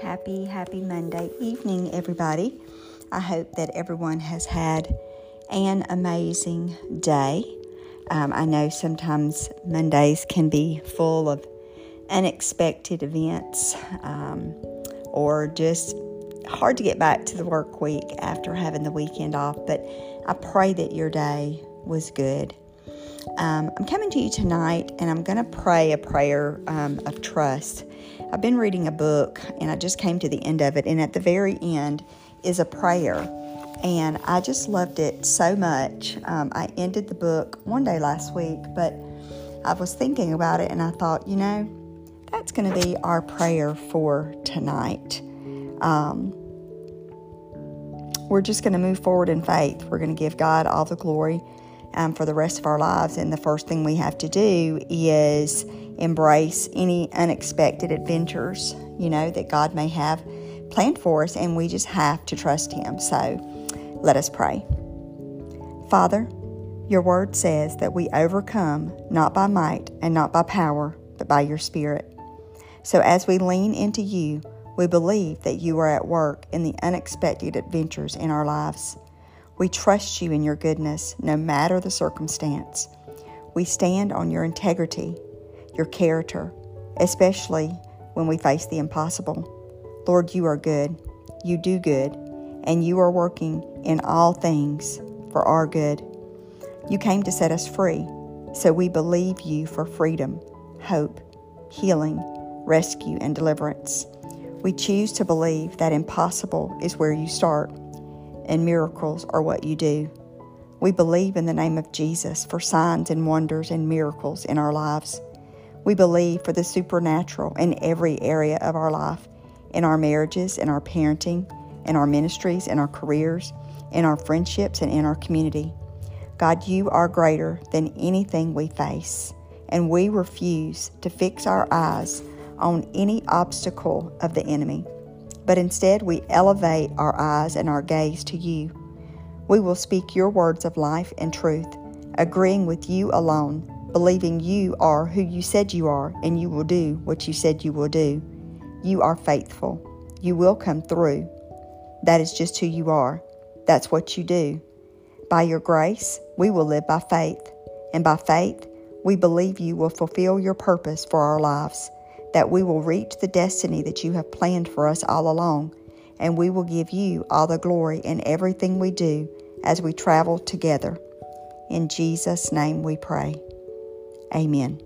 Happy, happy Monday evening, everybody. I hope that everyone has had an amazing day. Um, I know sometimes Mondays can be full of unexpected events um, or just hard to get back to the work week after having the weekend off, but I pray that your day was good. Um, I'm coming to you tonight and I'm going to pray a prayer um, of trust. I've been reading a book and I just came to the end of it, and at the very end is a prayer. And I just loved it so much. Um, I ended the book one day last week, but I was thinking about it and I thought, you know, that's going to be our prayer for tonight. Um, we're just going to move forward in faith. We're going to give God all the glory um, for the rest of our lives. And the first thing we have to do is embrace any unexpected adventures, you know, that God may have planned for us. And we just have to trust Him. So let us pray. Father, your word says that we overcome not by might and not by power, but by your Spirit. So as we lean into you, we believe that you are at work in the unexpected adventures in our lives. We trust you in your goodness, no matter the circumstance. We stand on your integrity, your character, especially when we face the impossible. Lord, you are good, you do good, and you are working in all things for our good. You came to set us free, so we believe you for freedom, hope, healing, rescue, and deliverance. We choose to believe that impossible is where you start and miracles are what you do. We believe in the name of Jesus for signs and wonders and miracles in our lives. We believe for the supernatural in every area of our life, in our marriages, in our parenting, in our ministries, in our careers, in our friendships, and in our community. God, you are greater than anything we face, and we refuse to fix our eyes on any obstacle of the enemy but instead we elevate our eyes and our gaze to you. We will speak your words of life and truth, agreeing with you alone, believing you are who you said you are, and you will do what you said you will do. You are faithful. You will come through. That is just who you are. That's what you do. By your grace, we will live by faith, and by faith, we believe you will fulfill your purpose for our lives that we will reach the destiny that you have planned for us all along, and we will give you all the glory in everything we do as we travel together. In Jesus' name we pray. Amen.